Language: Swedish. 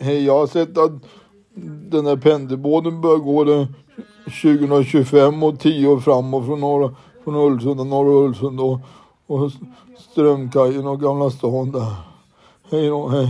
Hej, jag har sett att den här pendelbåten börjar gå den 2025 och 10 år framåt från, norra, från Ulvsunda, och norra Ulvsunda och, och Strömkajen och Gamla stan där. Hej då, hej.